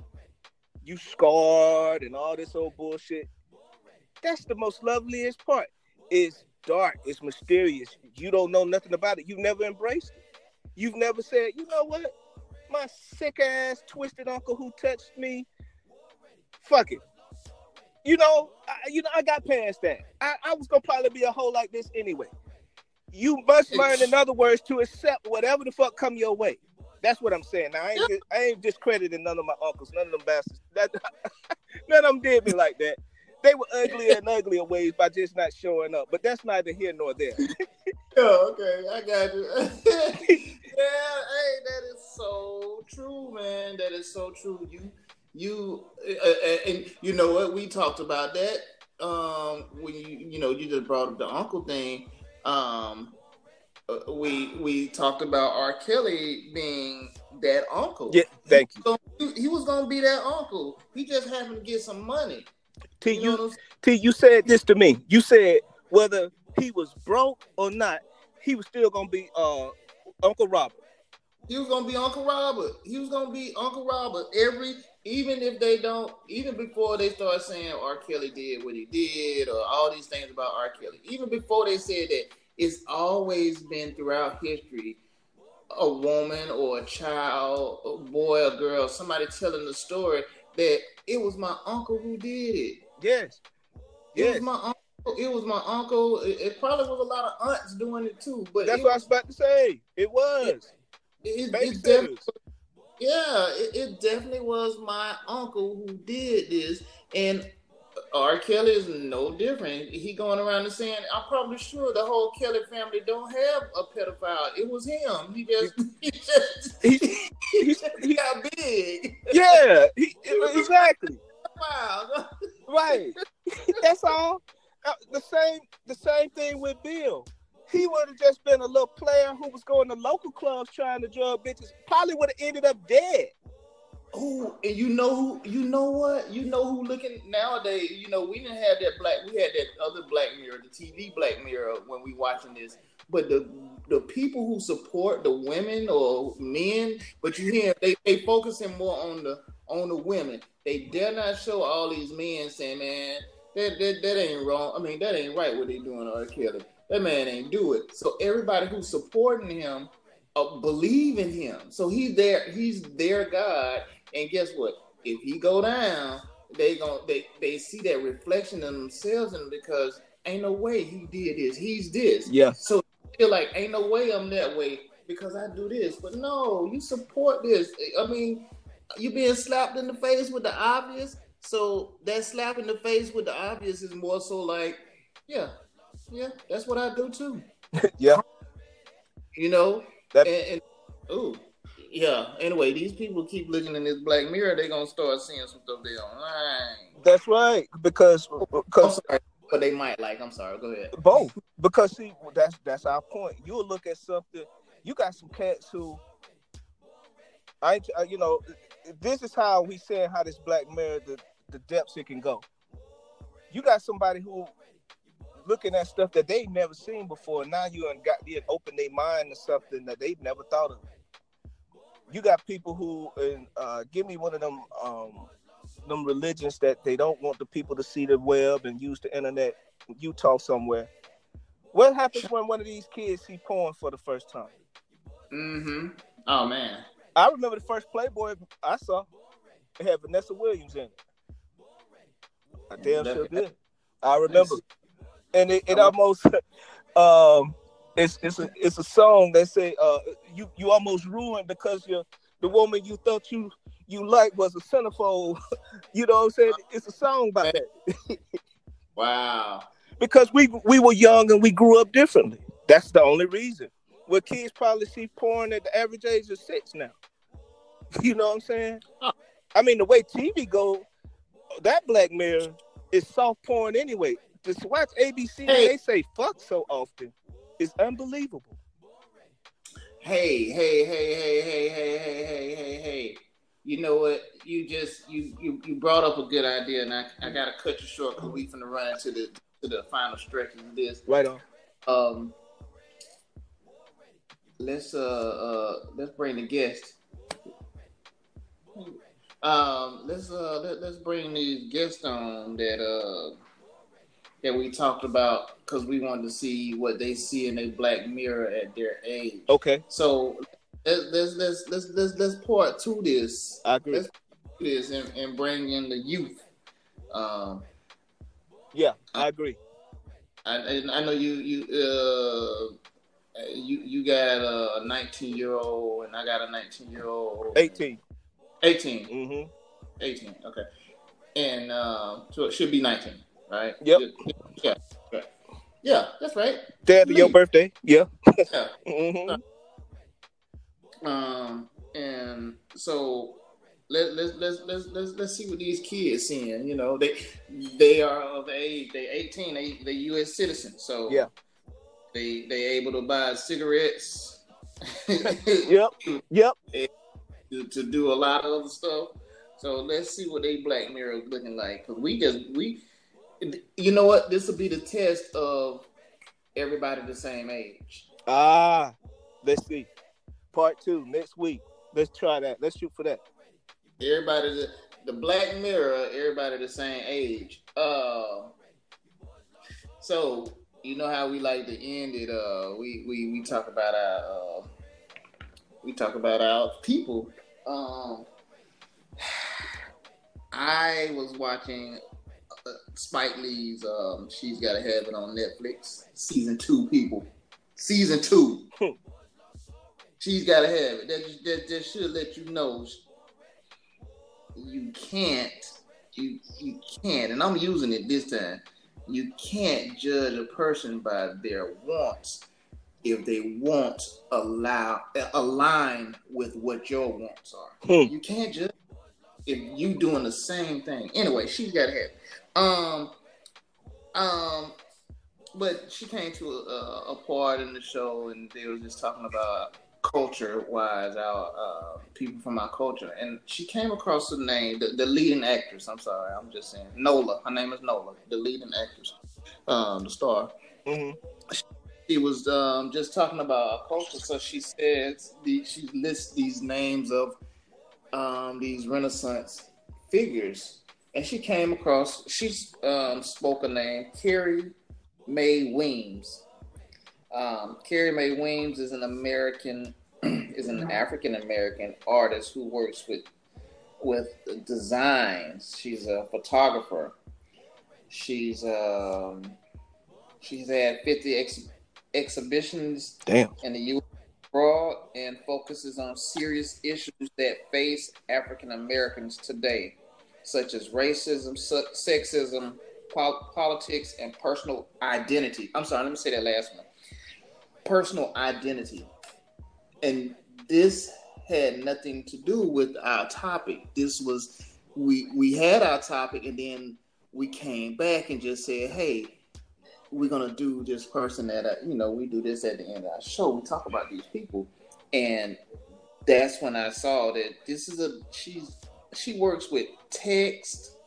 you scarred and all this old bullshit. That's the most loveliest part. It's dark, it's mysterious. You don't know nothing about it. You've never embraced it. You've never said, you know what? My sick ass twisted uncle who touched me. Fuck it. You know, I, you know, I got past that. I, I was gonna probably be a hoe like this anyway. You must learn, in other words, to accept whatever the fuck come your way. That's what I'm saying. Now I ain't, I ain't discrediting none of my uncles, none of them bastards. That, [LAUGHS] none of them did me like that. They were uglier in uglier ways by just not showing up. But that's neither here nor there. [LAUGHS] oh, okay, I got you. [LAUGHS] yeah, hey, that is so true, man. That is so true. You, you, uh, uh, and you know what? We talked about that. Um, when you, you know, you just brought up the uncle thing. Um, uh, we we talked about R. Kelly being that uncle. Yeah, thank you. He was gonna be that uncle. He just happened to get some money. T, You you, T, you said this to me. You said whether he was broke or not, he was still gonna be uh Uncle Robert. He was gonna be Uncle Robert. He was gonna be Uncle Robert. Every even if they don't, even before they start saying R. Kelly did what he did, or all these things about R. Kelly, even before they said that, it's always been throughout history a woman or a child, a boy or girl, somebody telling the story that it was my uncle who did it. Yes. It Yes. was my uncle. It was my uncle. It, it probably was a lot of aunts doing it too, but That's it what I was about to say. It was. it, it sitters. yeah, it, it definitely was my uncle who did this, and R. Kelly is no different. He going around and saying, "I'm probably sure the whole Kelly family don't have a pedophile. It was him. He just, [LAUGHS] [LAUGHS] he just, He, [LAUGHS] he just got big. yeah, he, exactly. Wow. Right. That's all. Uh, the same the same thing with Bill. He would have just been a little player who was going to local clubs trying to drug bitches. Probably would have ended up dead. Oh, and you know who? You know what? You know who? Looking nowadays, you know we didn't have that black. We had that other Black Mirror, the TV Black Mirror, when we watching this. But the the people who support the women or men, but you hear they they focusing more on the on the women. They dare not show all these men saying, "Man, that that, that ain't wrong. I mean, that ain't right what they doing to R. Kelly. That man ain't do it." So everybody who's supporting him uh, believe in him. So he's there. He's their God, And guess what? If he go down, they gon' they they see that reflection in themselves, and because ain't no way he did this, he's this. Yeah. So feel like ain't no way I'm that way because I do this. But no, you support this. I mean, you being slapped in the face with the obvious. So that slap in the face with the obvious is more so like, yeah, yeah, that's what I do too. [LAUGHS] Yeah. You know, That- and, and ooh, yeah. Anyway, these people keep looking in this black mirror. they're gonna start seeing some stuff they online. That's right. Because because sorry, but they might like. I'm sorry. Go ahead. both. Because see, that's that's our point. You'll look at something. You got some cats who, I, uh, you know, this is how we saying how this black mirror the the depths it can go. You got somebody who looking at stuff that they've never seen before. Now you and got you open their mind to something that they've never thought of. You got people who and uh, give me one of them um, them religions that they don't want the people to see the web and use the internet. You talk somewhere. What happens when one of these kids see porn for the first time? Mm-hmm. Oh man. I remember the first Playboy I saw. It had Vanessa Williams in it. I damn sure did. I remember, and it, it almost [LAUGHS] um, it's it's a it's a song that say uh you you almost ruined because you the woman you thought you you liked was a centerfold. [LAUGHS] you know what I'm saying? It's a song about that Wow. [LAUGHS] because we we were young and we grew up differently. That's the only reason. Where kids probably see porn at the average age of six now. [LAUGHS] You know what I'm saying? I mean, the way TV go, that Black Mirror is soft porn anyway. Just watch ABC and Hey. they say fuck so often. It's unbelievable. Hey, hey, hey, hey, hey, hey, hey, hey, hey, hey. You know what? You just you you, you brought up a good idea, and I, I gotta cut you short because we finna run into the to the final stretch of this. Right on. Um, let's uh uh let's bring the guest. Um, let's uh let, let's bring these guests on that uh that we talked about because we wanted to see what they see in a black mirror at their age. Okay, So let's let's let's let's let's, part to this I agree. Let's- this and, and bring in the youth. Um, Yeah, I agree. I I I know you you uh you you got a 19 year old and I got a 19 year old. 18. 18. Mm-hmm. 18. Okay. And um, so it should be 19, right? Yep. Yeah. Yeah. Yeah, that's right. Day after your birthday. Yeah. Yeah. [LAUGHS] Mm-hmm. Um, and so let let's let's let's let's let's see what these kids seeing. You know, they they are of age. They eighteen. They they U.S. citizens. So Yeah. They they able to buy cigarettes. [LAUGHS] Yep. Yep. [LAUGHS] to, to do a lot of other stuff. So let's see what they Black Mirror is looking like. Cause we just we, you know what? This will be the test of everybody the same age. Ah, let's see. Part two next week. Let's try that. Let's shoot for that. Everybody the, the Black Mirror. Everybody the same age. Uh, so you know how we like to end it. Uh, we we we talk about our uh, we talk about our people. Um, I was watching uh, Spike Lee's um, She's Gotta Have It on Netflix, season two. People, season two. She's gotta have it. That, that, that should let you know you can't. You you can't, and I'm using it this time. You can't judge a person by their wants if they want allow align with what your wants are. Hmm. You can't judge if you doing the same thing. Anyway, she's got have. Um, um, but she came to a, a part in the show, and they were just talking about culture wise, our uh, people from our culture, and she came across the name, the, the leading actress. I'm sorry, I'm just saying Nola. Her name is Nola, the leading actress, um, the star hmm she was um, just talking about our culture. So she says the, she lists these names of um, these Renaissance figures, and she came across. She um, spoke a name, Carrie Mae Weems. Um, Carrie Mae Weems is an American, [CLEARS THROAT] is an African American artist who works with with designs. She's a photographer. She's um, she's had 50 ex- exhibitions Damn. in the U.S. abroad and focuses on serious issues that face African Americans today, such as racism, sexism, pol- politics, and personal identity. I'm sorry, let me say that last one. Personal identity. And this had nothing to do with our topic. This was we we had our topic and then we came back and just said, hey, we're gonna do this person that uh, you know we do this at the end of our show. We talk about these people, and that's when I saw that this is a she's she works with text,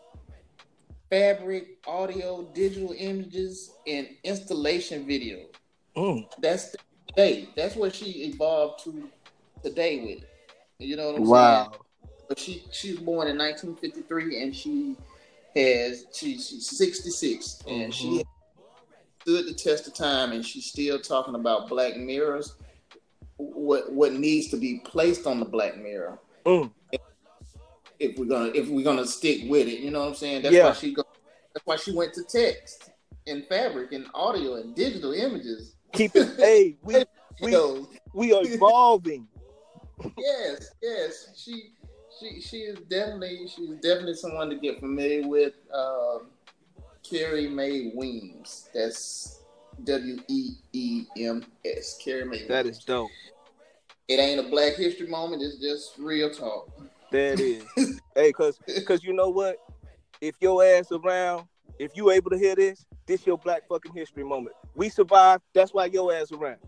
fabric, audio, digital images, and installation video. Mm. That's today. That's what she evolved to today with. You know what I'm saying? Wow. But she she was born in 1953, and she has she, she's 66, and she Mhm. stood the test of time, and she's still talking about black mirrors. What what needs to be placed on the black mirror Mm. if we're gonna if we're gonna stick with it. You know what I'm saying? That's Yeah. why she go. That's why she went to text and fabric and audio and digital images. Keep it. hey, we we [LAUGHS] we are evolving. yes, yes. She she she is definitely she's definitely someone to get familiar with. Um, Carrie Mae Weems. That's W E E M S. Carrie Mae. That Weems. is dope. It ain't a Black History moment. It's just real talk. That is. [LAUGHS] hey, cause cause you know what? If your ass around, if you able to hear this, this your black fucking history moment. We survived. That's why your ass around.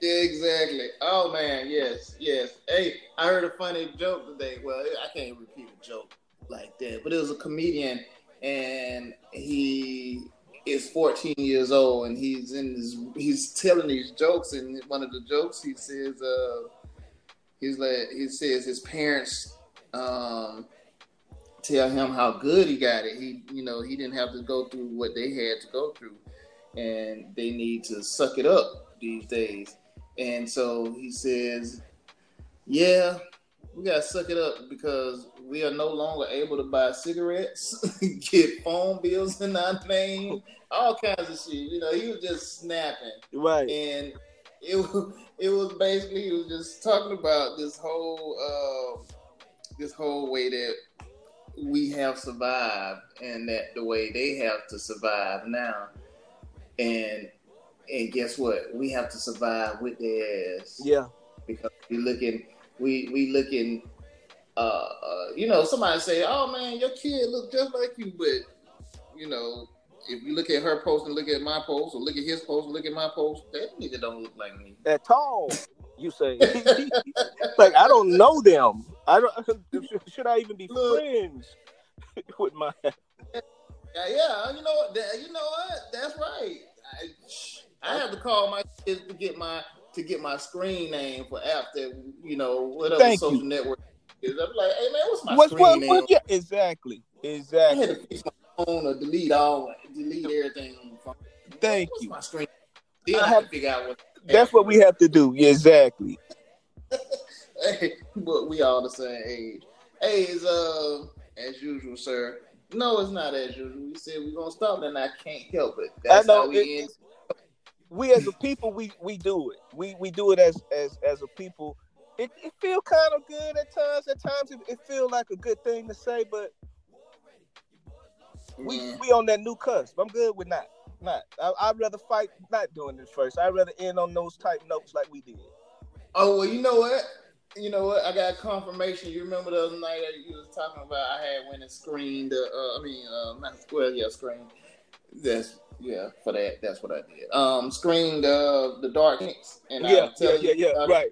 Exactly. Oh man, yes, yes. Hey, I heard a funny joke today. Well, I can't repeat a joke like that, but it was a comedian, and he is 14 years old, and he's in this. He's telling these jokes, and one of the jokes he says, uh, he's like, he says his parents um, tell him how good he got it. He, you know, he didn't have to go through what they had to go through, and they need to suck it up these days. And so he says, Yeah, we gotta suck it up because we are no longer able to buy cigarettes, [LAUGHS] get phone bills in our name, all kinds of shit. You know, he was just snapping. Right. And it [LAUGHS] was it was basically he was just talking about this whole uh, this whole way that we have survived and that the way they have to survive now. And and guess what? We have to survive with their ass Yeah. because we looking we we looking uh, uh you know somebody say oh man your kid look just like you but you know if you look at her post and look at my post or look at his post look at my post that nigga don't look like me At all. You say. [LAUGHS] like I don't know them. I don't. [LAUGHS] Should I even be Look. friends [LAUGHS] with my? Yeah, yeah you know what that, you know what that's right I, I have to call my kids to get my to get my screen name for that you know whatever Thank social you. network is I'm like hey man what's my What's screen what? name what yeah. Exactly. I Exactly. had to fix my phone or delete all, delete everything on the phone. Thank What's you. My screen. Then I I have- have to figure out what. That's what we have to do. Yeah, exactly. [LAUGHS] Hey, but we all the same age. Hey, is uh as usual, sir. No, it's not as usual. We said we're gonna stop, and I can't help it. That's know, how we it- end. we as a people we we do it we we do it as as as a people it, it feel kind of good at times at times it, it feel like a good thing to say but we Yeah. we on that new cusp i'm good with not not I, i'd rather fight not doing this first i'd rather end on those type notes like we did Oh well, you know what? You know what? I got confirmation. You remember the other night that you was talking about? I had went and screened. Uh, I mean, uh, not well, yeah, screen. That's yeah, for that. That's what I did. Um, screened uh, the Dark Phoenix, and yeah yeah yeah yeah it. right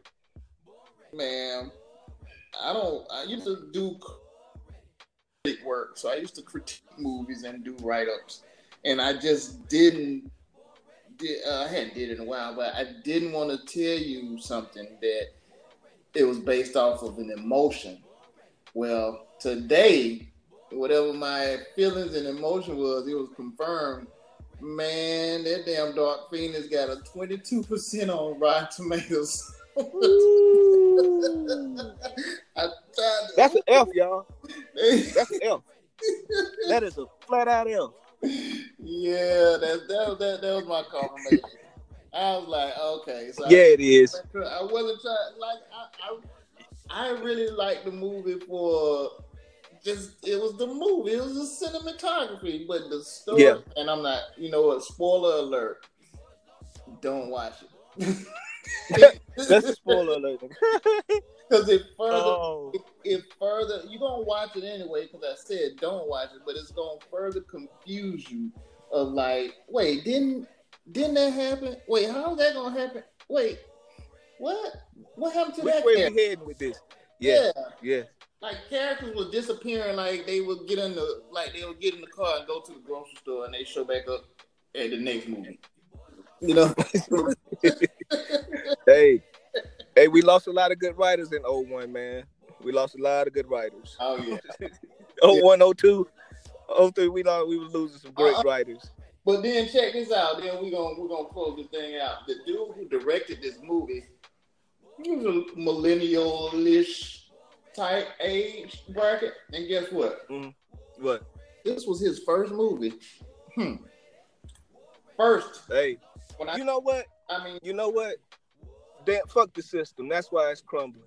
man, I don't. I used to do critic work, so I used to critique movies and do write ups, and I just didn't. Did, uh, I hadn't did it in a while, but I didn't want to tell you something that it was based off of an emotion. Well, today, whatever my feelings and emotion was, it was confirmed. Man, that damn Dark Phoenix got a twenty two percent on Rotten Tomatoes. [LAUGHS] That's an F, y'all. That's an F. [LAUGHS] That is a flat out F. yeah, that that that, that was my confirmation. I was like, okay, so Yeah, it is. I, I wasn't trying like I, I I really liked the movie for just it was the movie, it was the cinematography, but the story. Yeah. And I'm not, you know what? Spoiler alert! Don't watch it. [LAUGHS] That's a spoiler [LAUGHS] alert. Because it further, oh, it, it further, you're gonna watch it anyway. Because I said don't watch it, but it's gonna further confuse you. Of like, wait, didn't didn't that happen? Wait, how's that gonna happen? Wait, what? What happened to which that? Where we heading with this? Yeah, yeah. like characters were disappearing. Like they would get in the, like they would get in the car and go to the grocery store, and they show back up at the next movie. You know. [LAUGHS] Hey, hey, we lost a lot of good writers in 01, man. We lost a lot of good writers. oh yeah. [LAUGHS] 01, 02, 03, we lost, we were losing some great Uh-uh. writers. But then check this out. Then we're gonna we're gonna close the thing out. The dude who directed this movie, he was a millennial-ish type age bracket, and guess what? What? This was his first movie. Hmm. First, Hey, I you know what? I mean, You know what? Damn, fuck the system. That's why it's crumbling.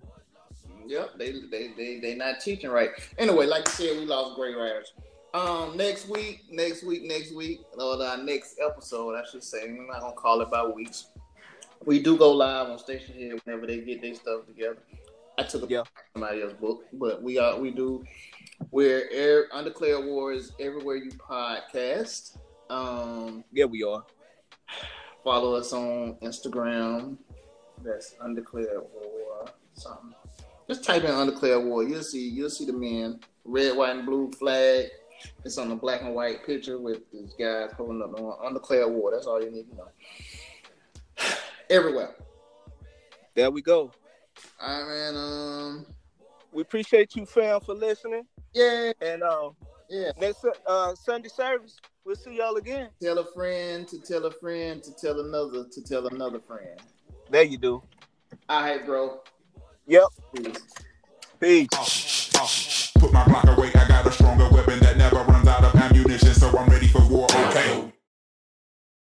Yep, they they they they not teaching right. Anyway, like you said, we lost great writers. Um, next week, next week, next week, or our next episode, I should say. We're not gonna call it by weeks. We do go live on Stationhead whenever they get their stuff together. I took a Yeah. somebody else's book, but we are we do. We're air, Undeclared Wars everywhere you podcast. Um, Yeah, we are. follow us on Instagram. That's Undeclared War something. Just type in Undeclared War. You'll see you'll see the men. Red, white, and blue flag. It's on the black and white picture with these guys holding up on Undeclared War. That's all you need to know. [SIGHS] Everywhere. There we go. All right, man. Um, We appreciate you, fam, for listening. yeah, And um, yeah. next uh, Sunday service, we'll see y'all again. Tell a friend to tell a friend to tell another to tell another friend. There you do. All right, bro. Yep. Peace. Peace. Put my Glock away, I got a stronger weapon that never runs out of ammunition, so I'm ready for war, okay?